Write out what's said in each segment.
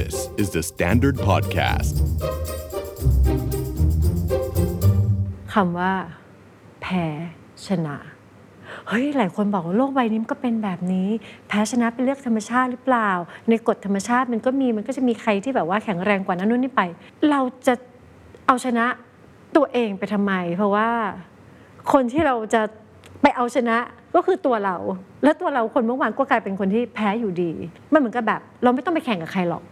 This is the Standard Podcast คำว่า แพ้ชนะเฮ้ยหลายคนบอกว่าโลกใบนี้มันก็เป็นแบบนี้ แพ้ชนะเป็นเรื่องธรรมชาติหรือเปล่า ในกฎธรรมชาติมันก็มีมันก็จะมีใครที่แบบว่าแข็งแรงกว่านั้นนู่นนี่ไป เราจะเอาชนะตัวเองไปทำไม เพราะว่าคนที่เราจะไปเอาชนะก็คือตัวเรา แล้วตัวเราคนเมื่อวานก็กลายเป็นคนที่แพ้อยู่ดี มันเหมือนกับแบบ เราไม่ต้องไปแข่งกับใครหรอก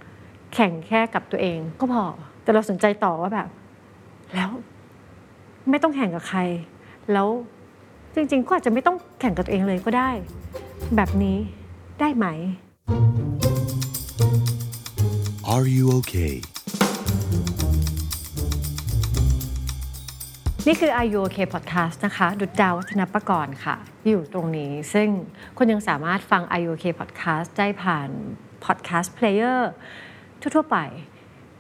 แข่งแค่กับตัวเองก็พอ แต่เราสนใจต่อว่าแบบ แล้วไม่ต้องแข่งกับใคร แล้วจริงๆ ก็อาจจะไม่ต้องแข่งกับตัวเองเลยก็ได้ แบบนี้ได้ไหม Are you okay นี่คือ Are You Okay Podcast นะคะ ดุจดาววัฒนประกรณ์ค่ะ อยู่ตรงนี้ ซึ่งคุณยังสามารถฟัง Are You Okay Podcast ได้ผ่าน Podcast Player ทั่ว ๆ ไป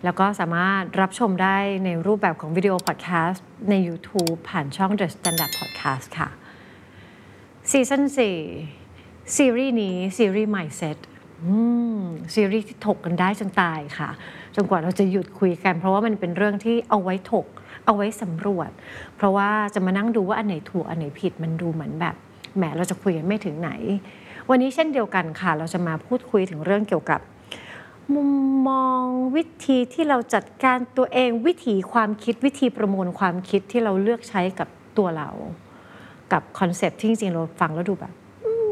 แล้วก็สามารถรับชมได้ในรูปแบบของวิดีโอ podcast ใน YouTube ผ่านช่อง The Standard Podcast ค่ะซีซั่น4ซีรีส์นี้ ซีรีส์ Mindset ซีรีส์ที่ถกกันได้จนตายค่ะ จนกว่าเราจะหยุดคุยกัน เพราะว่ามันเป็นเรื่องที่เอาไว้ถก เอาไว้สำรวจ เพราะว่าจะมานั่งดูว่าอันไหนถูกอันไหนผิดมันดูเหมือนแบบแหมเราจะคุยกันไม่ถึงไหน วันนี้เช่นเดียวกันค่ะ เราจะมาพูดคุยถึงเรื่องเกี่ยวกับ มุมมองวิธีที่เราจัดการตัวเองวิธีความคิดวิธีประมวลความคิดที่เราเลือกใช้กับตัวเรา กับคอนเซปต์ที่จริงเราฟังแล้วดูแบบ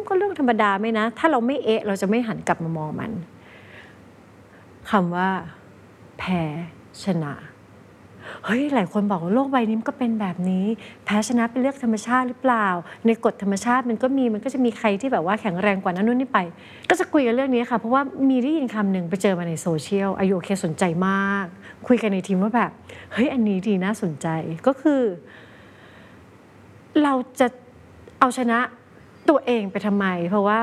ก็เรื่องธรรมดาไหมนะ ถ้าเราไม่เอะเราจะไม่หันกลับมามองมันคำว่า แพ้ชนะ เฮ้ยหลายคนบอกว่าโลกใบนี้มันก็เป็นแบบนี้ แพ้ชนะเป็นเรื่องธรรมชาติหรือเปล่า ในกฎธรรมชาติมันก็มีมันก็จะมีใครที่แบบว่าแข็งแรงกว่านั้นนู่นนี่ไป ก็จะคุยกันเรื่องนี้ค่ะ เพราะว่ามีได้ยินคำหนึ่งไปเจอมาในโซเชียลอายุโอเคสนใจมาก คุยกันในทีมว่าแบบเฮ้ยอันนี้ดีน่าสนใจก็คือ เราจะเอาชนะตัวเองไปทำไม เพราะว่า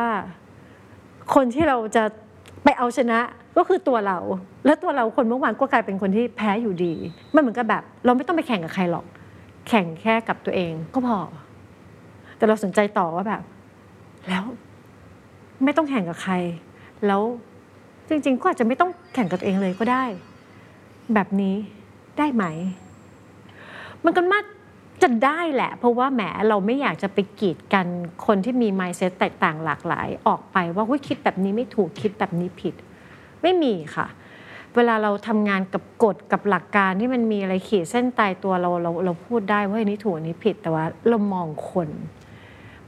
คนที่เราจะไปเอาชนะ ก็คือตัวเรา แล้วตัวเราคนเมื่อวานก็กลายเป็นคนที่แพ้อยู่ดี มันเหมือนกับแบบ เราไม่ต้องไปแข่งกับใครหรอก แข่งแค่กับตัวเองก็พอ แต่เราสนใจต่อว่าแบบ แล้วไม่ต้องแข่งกับใคร แล้วจริง ๆ ก็อาจจะไม่ต้องแข่งกับตัวเองเลยก็ได้ แบบนี้ได้ไหม มันก็มากจะได้แหละ เพราะว่าแหมเราไม่อยากจะไปกีดกันคนที่มี mindset แตกต่างหลากหลาย ออกไปว่าคิดแบบนี้ไม่ถูกคิดแบบนี้ผิด ไม่มีค่ะ เวลาเราทำงานกับกฎกับหลักการที่มันมีอะไรขีดเส้นตายตัวเราเราเราพูดได้ว่าอันนี้ถูกอันนี้ผิดแต่ว่าเรามองคน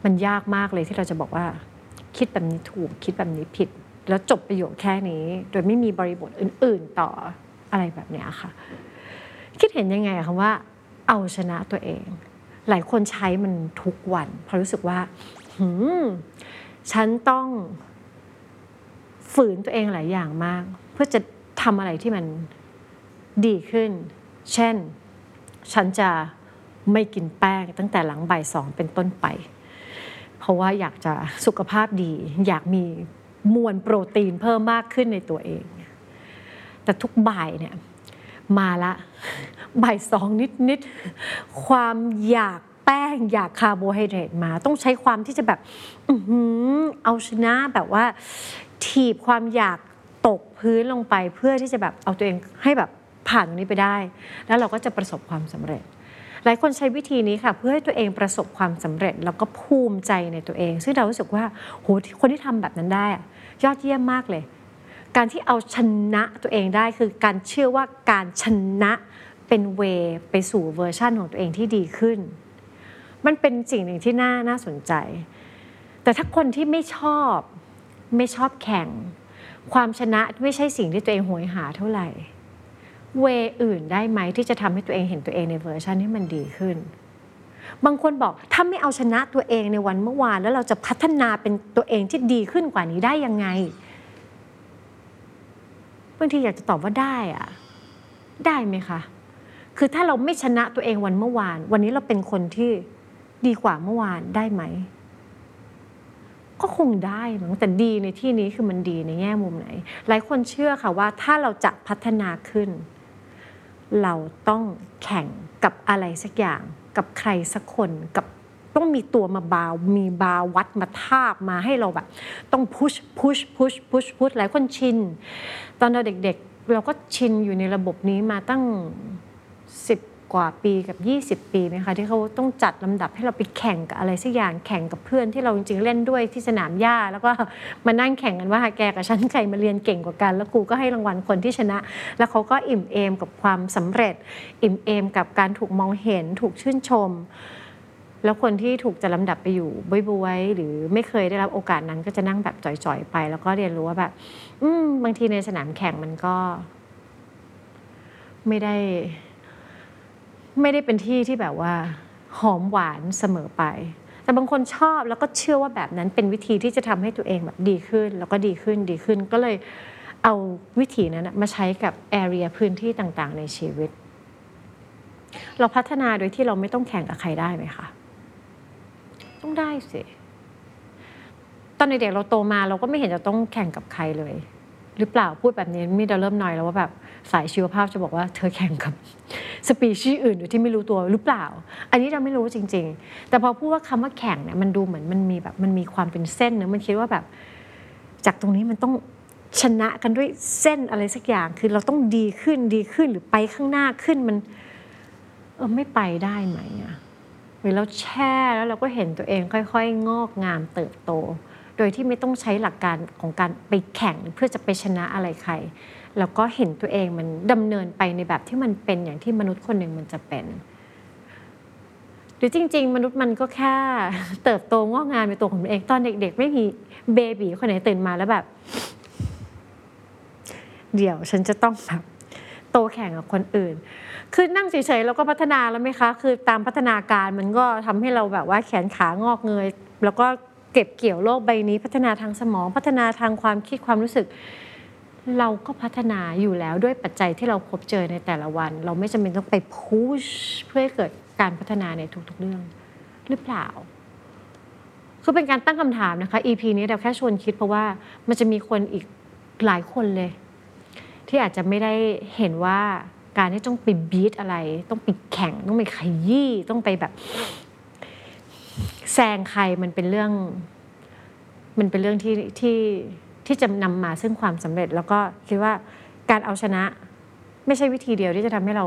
มันยากมากเลยที่เราจะบอกว่า คิดแบบนี้ถูกคิดแบบนี้ผิด แล้วจบประโยคแค่นี้ โดยไม่มีบริบทอื่น ๆ ต่ออะไรแบบนี้ค่ะ คิดเห็นยังไงคะว่า เอาชนะตัวเอง หลายคนใช้มันทุกวันเพราะรู้สึกว่าหืมฉันต้อง ฝืนตัวเองหลายอย่างมาก เพื่อจะทำอะไรที่มันดีขึ้น เช่น ฉันจะไม่กินแป้งตั้งแต่หลังบ่ายสองเป็นต้นไป เพราะว่าอยากจะสุขภาพดี อยากมีมวลโปรตีนเพิ่มมากขึ้นในตัวเอง แต่ทุกบ่ายเนี่ยมาละบ่ายสองนิดๆความอยากแป้งอยากคาร์โบไฮเดรตมา ต้องใช้ความที่จะแบบอเอาชนะแบบว่า ถีบความอยากตกพื้นลงไปเพื่อที่จะแบบเอาตัวเองให้แบบผ่านตรงนี้ไปได้ แล้วเราก็จะประสบความสำเร็จ หลายคนใช้วิธีนี้ค่ะ เพื่อให้ตัวเองประสบความสำเร็จ แล้วก็ภูมิใจในตัวเอง ซึ่งเรารู้สึกว่าโหคนที่ทำแบบนั้นได้อะยอดเยี่ยมมากเลย การที่เอาชนะตัวเองได้คือการเชื่อว่าการชนะเป็น way ไปสู่เวอร์ชั่นของตัวเองที่ดีขึ้น มันเป็นสิ่งหนึ่งที่น่าน่าสนใจ แต่ถ้าคนที่ไม่ชอบ ไม่ชอบแข่ง ความชนะไม่ใช่สิ่งที่ตัวเองโหยหาเท่าไหร่ way อื่นได้ไหมที่จะทำให้ตัวเองเห็นตัวเองในเวอร์ชันที่มันดีขึ้น บางคนบอกถ้าไม่เอาชนะตัวเองในวันเมื่อวาน แล้วเราจะพัฒนาเป็นตัวเองที่ดีขึ้นกว่านี้ได้ยังไงบางทีอยากจะตอบว่าได้อะได้ไหมคะ คือถ้าเราไม่ชนะตัวเองวันเมื่อวาน วันนี้เราเป็นคนที่ดีกว่าเมื่อวานได้ไหม ก็คงได้มั้งแต่ดีในที่นี้คือมันดีในแง่มุมไหน หลายคนเชื่อค่ะว่าถ้าเราจะพัฒนาขึ้น เราต้องแข่งกับอะไรสักอย่างกับใครสักคนกับต้องมีตัวมาบาวมีบาวัดมาทาบมาให้เราแบบ ต้องพุชพุชพุชพุชพุชหลายคนชิน ตอนเราเด็กๆ เราก็ชินอยู่ในระบบนี้มาตั้งสิบ กว่าปีกับ 20 ปีไหมคะที่เขาต้องจัดลำดับให้เราไปแข่งกับอะไรสักอย่างแข่งกับเพื่อนที่เราจริงๆเล่นด้วยที่สนามหญ้า แล้วก็มานั่งแข่งกันว่าแกกับฉันใครมาเรียนเก่งกว่ากัน แล้วครูก็ให้รางวัลคนที่ชนะ แล้วเขาก็อิ่มเอมกับความสำเร็จ อิ่มเอมกับการถูกมองเห็นถูกชื่นชม แล้วคนที่ถูกจะลำดับไปอยู่บวยๆหรือไม่เคยได้รับโอกาสนั้นก็จะนั่งแบบจ่อยๆไป แล้วก็เรียนรู้ว่าแบบ อืมบางทีในสนามแข่งมันก็ ไม่ได้ ไม่ได้เป็นที่ที่แบบว่า หอมหวานเสมอไป แต่บางคนชอบแล้วก็เชื่อว่าแบบนั้นเป็นวิธีที่จะทำให้ตัวเองแบบดีขึ้น แล้วก็ดีขึ้นดีขึ้นก็เลยเอาวิธีนั้นมาใช้กับแอเรียพื้นที่ต่างๆ ในชีวิต เราพัฒนาโดยที่เราไม่ต้องแข่งกับใครได้ไหมคะต้องได้สิตอนเด็กๆเราโตมาเราก็ไม่เห็นจะต้องแข่งกับใครเลย หรือเปล่าพูดแบบนี้มีเดาเริ่มหน่อยแล้วว่าแบบสายชีวภาพจะบอกว่าเธอแข่งกับสปีชีส์อื่นโดยที่ไม่รู้ตัวหรือเปล่า อันนี้เราไม่รู้จริง ๆ แต่พอพูดว่าคำว่าแข่งเนี่ยมันดูเหมือนมันมีแบบมันมีความเป็นเส้นนะมันคิดว่าแบบ จากตรงนี้มันต้องชนะกันด้วยเส้นอะไรสักอย่างคือเราต้องดีขึ้นดีขึ้นหรือไปข้างหน้าขึ้นมัน เออไม่ไปได้ไหมอะเวลาเราแช่แล้วเราก็เห็นตัวเองค่อย ๆ งอกงามเติบโต โดยที่ไม่ต้องใช้หลักการของการไปแข่งเพื่อจะไปชนะอะไรใคร แล้วก็เห็นตัวเองมันดำเนินไปในแบบที่มันเป็นอย่างที่มนุษย์คนหนึ่งมันจะเป็น หรือจริง ๆ มนุษย์มันก็แค่เติบโตงอกงามในตัวของมันเองตอนเด็ก ๆ ไม่มีเบบีคนไหนตื่นมาแล้วแบบ เดี๋ยวฉันจะต้องแบบโตแข่งกับคนอื่น คือนั่งเฉยๆเราก็พัฒนาแล้วไหมคะ คือตามพัฒนาการมันก็ทำให้เราแบบว่าแขนขางอกเงย แล้วก็ เก็บเกี่ยวโลกใบนี้ พัฒนาทางสมอง พัฒนาทางความคิดความรู้สึก เราก็พัฒนาอยู่แล้วด้วยปัจจัยที่เราพบเจอในแต่ละวัน เราไม่จำเป็นต้องไปพุชเพื่อให้เกิดการพัฒนาในทุกๆเรื่องหรือเปล่าคือเป็นการตั้งคำถามนะคะ EP นี้เราแค่ชวนคิดเพราะว่ามันจะมีคนอีกหลายคนเลย ที่อาจจะไม่ได้เห็นว่าการที่ต้องไปบีทอะไร ต้องไปแข่ง ต้องไปขยี้ต้องไปแบบ แซงใครมันเป็นเรื่อง มันเป็นเรื่องที่ที่ที่จะนำมาซึ่งความสำเร็จ แล้วก็คิดว่าการเอาชนะ ไม่ใช่วิธีเดียวที่จะทำให้เรา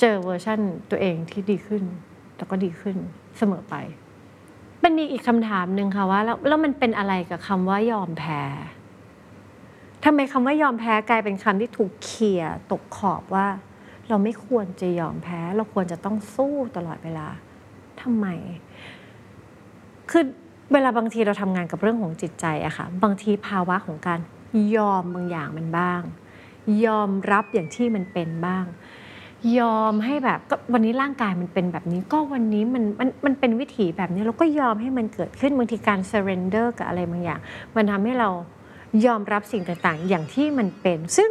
เจอเวอร์ชั่นตัวเองที่ดีขึ้น แล้วก็ดีขึ้นเสมอไป มันมีอีกคำถามหนึ่งค่ะว่าแล้วแล้วมันเป็นอะไรกับคำว่ายอมแพ้ทำไมคำว่ายอมแพ้กลายเป็นคำที่ถูกเขี่ยตกขอบว่า เราไม่ควรจะยอมแพ้ เราควรจะต้องสู้ตลอดเวลาทำไม คือเวลาบางทีเราทำงานกับเรื่องของจิตใจอะค่ะ บางทีภาวะของการยอมบางอย่างมันบ้าง ยอมรับอย่างที่มันเป็นบ้าง ยอมให้แบบก็วันนี้ร่างกายมันเป็นแบบนี้ ก็วันนี้มันมันมันเป็นวิถีแบบนี้เราก็ยอมให้มันเกิดขึ้นบางทีการ surrender กับอะไรบางอย่าง มันทำให้เรายอมรับสิ่งต่างๆ อย่างที่มันเป็น ซึ่ง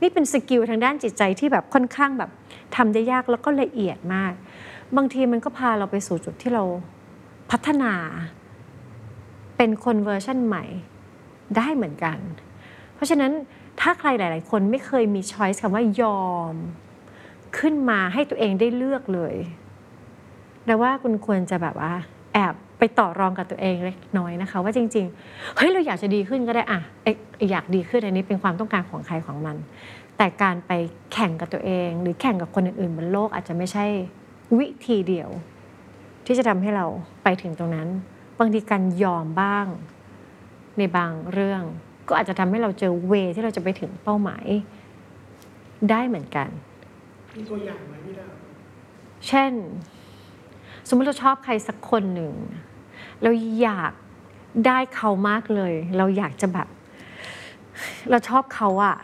นี่เป็นสกิลทางด้านจิตใจที่แบบค่อนข้างแบบทำได้ยากแล้วก็ละเอียดมาก บางทีมันก็พาเราไปสู่จุดที่เรา พัฒนาเป็นคนเวอร์ชันใหม่ได้เหมือนกัน เพราะฉะนั้นถ้าใครหลาย ๆ คนไม่เคยมีช้อยส์คำว่ายอม ขึ้นมาให้ตัวเองได้เลือกเลยแต่ว่าคุณควรจะแบบว่า แอบไปต่อรองกับตัวเองเล็กน้อยนะคะ ว่าจริง ๆ เฮ้ยเราอยากจะดีขึ้นก็ได้อะเอ๊ะอยากดีขึ้นอันนี้เป็นความต้องการของใครของมัน แต่การไปแข่งกับตัวเอง หรือแข่งกับคนอื่น ๆ บนโลกอาจจะไม่ใช่วิธีเดียว ที่จะทำให้เราไปถึงตรงนั้น บางทีการยอมบ้าง ในบางเรื่อง ก็อาจจะทำให้เราเจอเวที่เราจะไปถึงเป้าหมาย ได้เหมือนกันมีตัวอย่างไหมพี่ดาวเช่น สมมติเราชอบใครสักคนหนึ่ง เราอยากได้เขามากเลย เราอยากจะแบบ เราชอบเขาอะ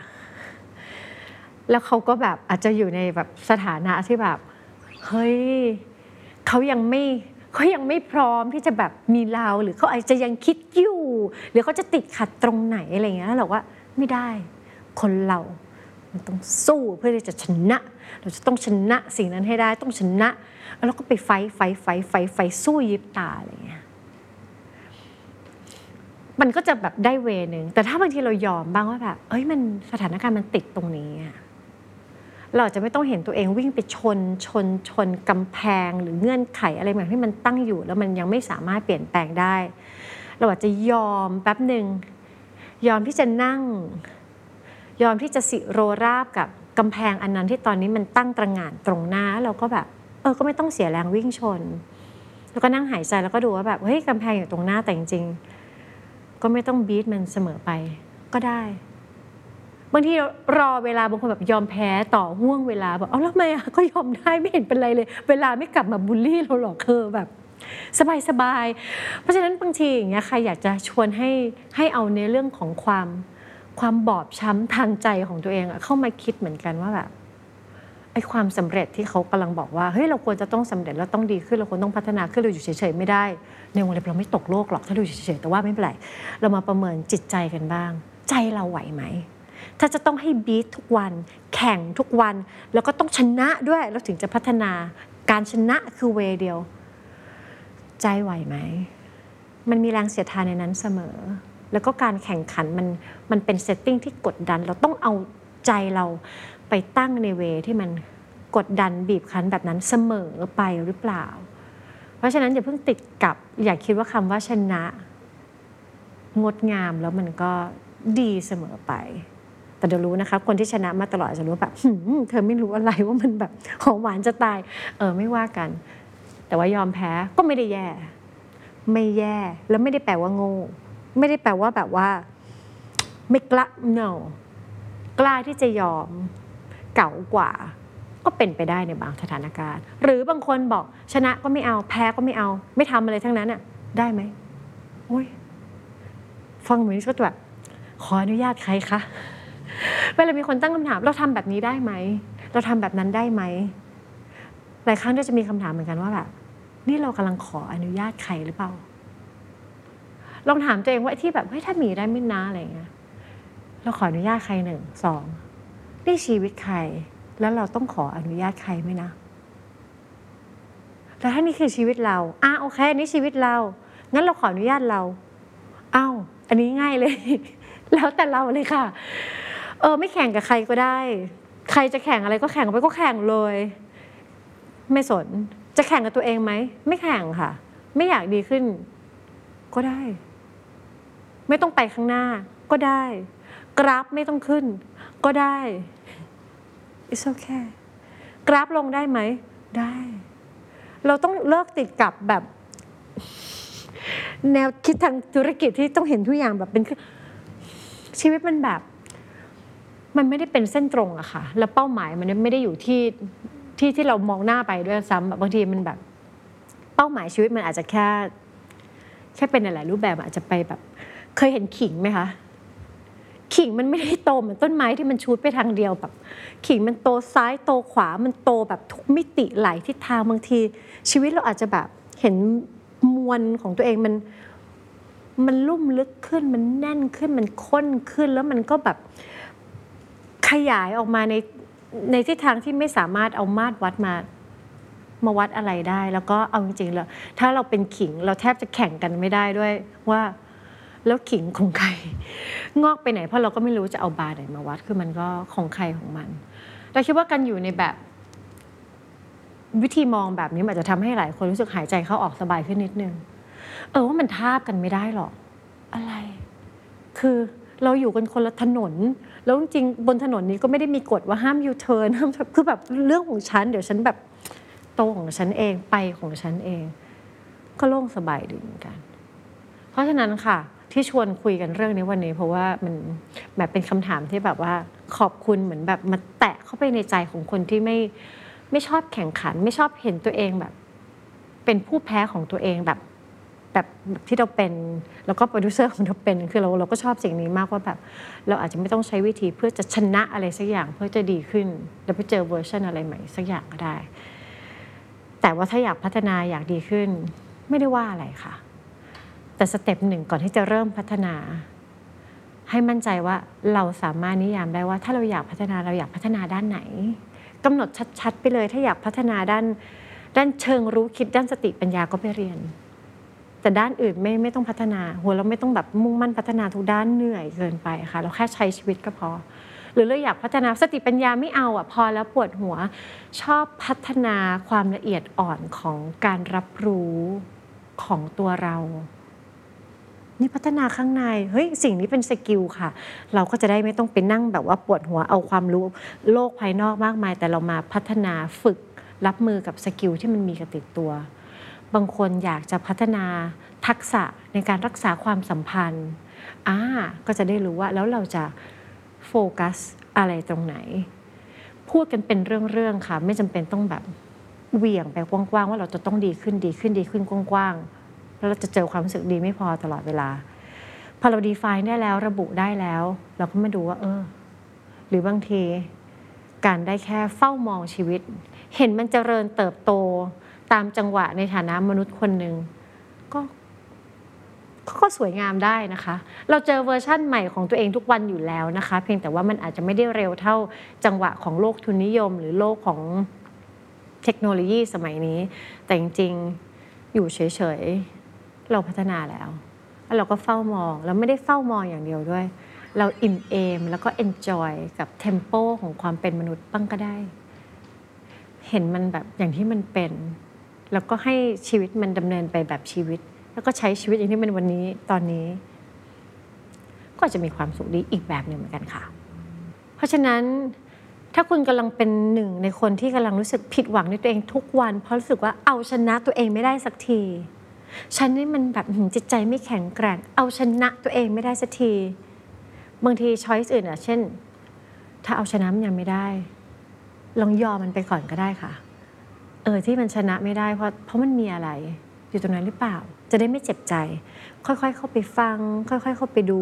แล้วเขาก็แบบอาจจะอยู่ในแบบสถานะที่แบบ เฮ้ย เขายังไม่เขายังไม่พร้อมที่จะแบบมีเราหรือเขาอาจจะยังคิดอยู่ หรือเขาจะติดขัดตรงไหนอะไรอย่างเงี้ยแล้วเราว่าไม่ได้คนเรามันต้องสู้เพื่อที่จะชนะ เราจะต้องชนะสิ่งนั้นให้ได้ต้องชนะ แล้วก็ไปไฟท์ไฟท์ไฟท์ไฟท์ไฟสู้ยิบตาอะไรเงี้ยมันก็จะแบบได้เวนึงแต่ถ้าบางทีเรายอมบ้างว่าแบบเอ้ยมันสถานการณ์มันติดตรงนี้อะ เราจจะไม่ต้องเห็นตัวเองวิ่งไปชนชนชนกำแพงหรือเงื่อนไขอะไรแบบที่มันตั้งอยู่ แล้วมันยังไม่สามารถเปลี่ยนแปลงได้ เราอาจจะยอมแป๊บหนึ่งยอมที่จะนั่ง ยอมที่จะสิโรราบกับกำแพงอันนั้นที่ตอนนี้มันตั้งตระหง่านตรงหน้าเราก็แบบเออก็ไม่ต้องเสียแรงวิ่งชน แล้วก็นั่งหายใจแล้วก็ดูว่าแบบเฮ้ยกำแพงอยู่ตรงหน้าแต่จริงๆก็ไม่ต้องบีทมันเสมอไปก็ได้ บางทีรอเวลาบางคนแบบยอมแพ้ต่อห่วงเวลาแบบเอาแล้วทำไมอะก็ยอมได้ไม่เห็นเป็นไรเลย เวลาไม่กลับมาบูลลี่เราหรอกคือแบบสบายสบายเพราะฉะนั้นบางทีอย่างเงี้ยใครอยากจะชวนให้ให้เอาในเรื่องของความความบอบช้ำทางใจของตัวเองอะเข้ามาคิดเหมือนกันว่าแบบไอ้ความสำเร็จที่เขากำลังบอกว่าเฮ้ยเราควรจะต้องสำเร็จเราต้องดีขึ้นเราควรต้องพัฒนาขึ้นเราอยู่เฉยๆไม่ได้ ในวงเล็บเราไม่ตกโลกหรอกถ้าเราอยู่เฉยๆแต่ว่าไม่เป็นไรเรามาประเมินจิตใจกันบ้าง ใจเราไหวไหม ถ้าจะต้องให้ beat ทุกวัน แข่งทุกวัน แล้วก็ต้องชนะด้วยแล้วถึงจะพัฒนา การชนะคือ way เดียว ใจไหวไหม มันมีแรงเสียดทานในนั้นเสมอ แล้วก็การแข่งขันมันมันเป็น setting ที่กดดัน เราต้องเอาใจเราไปตั้งในเวที่มันกดดันบีบคั้นแบบนั้นเสมอไปหรือเปล่า เพราะฉะนั้นอย่าเพิ่งติดกับอย่าคิดว่าคำว่าชนะ งดงามแล้วมันก็ดีเสมอไป แต่เดี๋ยวรู้นะคะคนที่ชนะมาตลอดจะรู้แบบเธอไม่รู้อะไรว่ามันแบบหอมหวานจะตาย เออไม่ว่ากัน แต่ว่ายอมแพ้ก็ไม่ได้แย่ ไม่แย่แล้วไม่ได้แปลว่าโง่ไม่ได้แปลว่าแบบว่า ไม่กล้า no กล้าที่จะยอมเก่ากว่า ก็เป็นไปได้ในบางสถานการณ์ หรือบางคนบอกชนะก็ไม่เอาแพ้ก็ไม่เอา ไม่ทำอะไรทั้งนั้นอะ ได้ไหมโอ้ยฟังเหมือนก็แบบขออนุญาตใครคะ เวลามีคนตั้งคำถาม เราทำแบบนี้ได้ไหม เราทำแบบนั้นได้ไหมหลายครั้งก็จะมีคำถามเหมือนกันว่าแบบนี่เรากำลังขออนุญาตใครหรือเปล่า ลองถามตัวเองว่าที่แบบเฮ้ยถ้ามีได้ไม่นาอะไรเงี้ยเราขออนุญาตใครหนึ่งสองนี่ชีวิตใคร แล้วเราต้องขออนุญาตใครไหมนะแล้วถ้านี่คือชีวิตเราอะโอเคนี่ชีวิตเรา งั้นเราขออนุญาตเรา เอ้า อันนี้ง่ายเลย แล้วแต่เราเลยค่ะ เออ ไม่แข่งกับใครก็ได้ ใครจะแข่งอะไรก็แข่งไปก็แข่งเลย ไม่สน จะแข่งกับตัวเองไหม ไม่แข่งค่ะ ไม่อยากดีขึ้น ก็ได้ ไม่ต้องไปข้างหน้า ก็ได้ กราฟไม่ต้องขึ้น ก็ได้ it's okay กราฟลงได้ไหม ได้ เราต้องเลิกติดกับแบบ แนวคิดทางธุรกิจที่ต้องเห็นทุกอย่างแบบเป็นชีวิตมันแบบ มันไม่ได้เป็นเส้นตรงอะค่ะ แล้วเป้าหมายมันไม่ได้อยู่ที่ที่ที่เรามองหน้าไปด้วยซ้ำแบบบางทีมันแบบ เป้าหมายชีวิตมันอาจจะแค่ แค่เป็นหลายรูปแบบอาจจะไปแบบ เคยเห็นขิงไหมคะขิงมันไม่ได้โตเหมือนต้นไม้ที่มันชูดไปทางเดียวแบบ ขิงมันโตซ้ายโตขวามันโตแบบทุกมิติหลายทิศทางบางที ชีวิตเราอาจจะแบบเห็นมวลของตัวเองมันมันลุ่มลึกขึ้นมันแน่นขึ้นมันข้นขึ้นแล้วมันก็แบบ ขยายออกมาในในทิศทางที่ไม่สามารถเอามาตรวัดมามาวัดอะไรได้ แล้วก็เอาจริงๆแล้วถ้าเราเป็นขิงเราแทบจะแข่งกันไม่ได้ด้วยว่าแล้วขิงของใครงอกไปไหน เพราะเราก็ไม่รู้จะเอาบาร์ไหนมาวัดคือมันก็ของใครของมันเราคิดว่าการอยู่ในแบบ วิธีมองแบบนี้อาจจะทำให้หลายคนรู้สึกหายใจเข้าออกสบายขึ้นนิดนึง เออว่ามันทาบกันไม่ได้หรอก อะไร คือ เราอยู่กันคนละถนน แล้วจริงบนถนนนี้ก็ไม่ได้มีกฎว่าห้ามยูเทิร์นห้ามคือแบบเรื่องของฉัน เดี๋ยวฉันแบบโตของฉันเองไปของฉันเอง ก็โล่งสบายดีเหมือนกัน เพราะฉะนั้นค่ะ ที่ชวนคุยกันเรื่องนี้วันนี้ เพราะว่ามันแบบเป็นคำถามที่แบบว่าขอบคุณเหมือนแบบมาแตะเข้าไปในใจของคนที่ไม่ไม่ชอบแข่งขัน ไม่ชอบเห็นตัวเองแบบ เป็นผู้แพ้ของตัวเองแบบ แบบที่เราเป็นแล้วก็โปรดิวเซอร์ของเราเป็นคือเราเราก็ชอบสิ่งนี้มากว่าแบบ เราอาจจะไม่ต้องใช้วิธีเพื่อจะชนะอะไรสักอย่างเพื่อจะดีขึ้น แล้วไปเจอเวอร์ชันอะไรใหม่สักอย่างก็ได้ แต่ว่าถ้าอยากพัฒนาอยากดีขึ้น ไม่ได้ว่าอะไรค่ะ แต่ step หนึ่งก่อนที่จะเริ่มพัฒนา ให้มั่นใจว่าเราสามารถนิยามได้ว่า ถ้าเราอยากพัฒนาเราอยากพัฒนาด้านไหนกำหนดชัดๆ ไปเลย ถ้าอยากพัฒนาด้านด้านเชิงรู้คิดด้านสติปัญญาก็ไปเรียน แต่ด้านอื่นไม่ไม่ต้องพัฒนา หัวเราไม่ต้องแบบมุ่งมั่นพัฒนาทุกด้านเหนื่อยเกินไปค่ะ เราแค่ใช้ชีวิตก็พอ หรือเราอยากพัฒนาสติปัญญาไม่เอาอะพอแล้วปวดหัวชอบพัฒนาความละเอียดอ่อนของการรับรู้ของตัวเรานี่พัฒนาข้างใน เฮ้ย สิ่งนี้เป็นสกิลค่ะ เราก็จะได้ไม่ต้องไปนั่งแบบว่าปวดหัวเอาความรู้โลกภายนอกมากมาย แต่เรามาพัฒนาฝึกรับมือกับสกิลที่มันมีกับติดตัว บางคนอยากจะพัฒนาทักษะในการรักษาความสัมพันธ์อ่าก็จะได้รู้ว่าแล้วเราจะโฟกัสอะไรตรงไหน พูดกันเป็นเรื่องๆค่ะ ไม่จำเป็นต้องแบบเหวี่ยงไปกว้างๆว่าเราจะต้องดีขึ้นดีขึ้นดีขึ้นกว้างๆแล้วเราจะเจอความรู้สึกดีไม่พอตลอดเวลาพอเรา define ได้แล้วระบุได้แล้ว เราก็มาดูว่า เออ หรือบางที การได้แค่เฝ้ามองชีวิต เห็นมันเจริญเติบโต ตามจังหวะในฐานะมนุษย์คนหนึ่งก็ก็สวยงามได้นะคะ เราเจอเวอร์ชั่นใหม่ของตัวเองทุกวันอยู่แล้วนะคะ เพียงแต่ว่ามันอาจจะไม่ได้เร็วเท่าจังหวะของโลกทุนนิยม หรือโลกของเทคโนโลยีสมัยนี้ แต่จริงๆอยู่เฉยๆเราพัฒนาแล้วแล้วเราก็เฝ้ามองแล้วไม่ได้เฝ้ามองอย่างเดียวด้วย เราอิ่มเอมแล้วก็ enjoy กับ tempo ของความเป็นมนุษย์บ้างก็ได้ เห็นมันแบบอย่างที่มันเป็น แล้วก็ให้ชีวิตมันดำเนินไปแบบชีวิต แล้วก็ใช้ชีวิตอย่างที่เป็นวันนี้ตอนนี้ ก็จะมีความสุขดีอีกแบบหนึ่งเหมือนกันค่ะ เพราะฉะนั้นถ้าคุณกำลังเป็นหนึ่งในคนที่กำลังรู้สึกผิดหวังในตัวเองทุกวัน เพราะรู้สึกว่าเอาชนะตัวเองไม่ได้สักที ฉันนี่มันแบบจิตใจไม่แข็งแกร่ง เอาชนะตัวเองไม่ได้สักที บางทีช้อยส์อื่นอะ เช่น ถ้าเอาชนะมันยังไม่ได้ ลองยอมมันไปก่อนก็ได้ค่ะ เออที่มันชนะไม่ได้เพราะเพราะมันมีอะไร อยู่ตรงนั้นหรือเปล่า จะได้ไม่เจ็บใจ ค่อยๆ เข้าไปฟัง ค่อย ๆ เข้าไปดู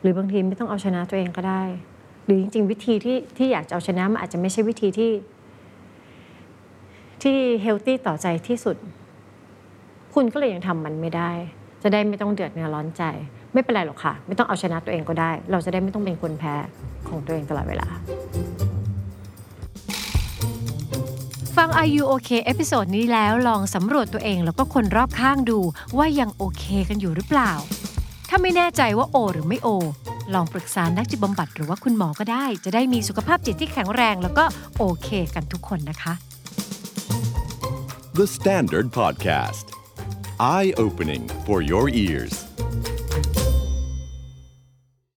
หรือบางทีไม่ต้องเอาชนะตัวเองก็ได้ หรือจริง ๆ วิธีที่ที่อยากจะเอาชนะมันอาจจะไม่ใช่วิธีที่ ที่ healthy ต่อใจที่สุด คุณก็เลยยังทำมันไม่ได้ จะได้ไม่ต้องเดือดเนื้อร้อนใจ ไม่เป็นไรหรอกค่ะ ไม่ต้องเอาชนะตัวเองก็ได้ เราจะได้ไม่ต้องเป็นคนแพ้ของตัวเองตลอดเวลา ฟัง Are You OK episode นี้แล้วลองสำรวจตัวเองแล้วก็คนรอบข้างดูว่ายังโอเคกันอยู่หรือเปล่า ถ้าไม่แน่ใจว่าโอ หรือไม่โอ ลองปรึกษานักจิตบำบัดหรือว่าคุณหมอก็ได้ จะได้มีสุขภาพจิตที่แข็งแรง แล้วก็โอเคกันทุกคนนะคะ The Standard Podcast. Eye opening for your ears.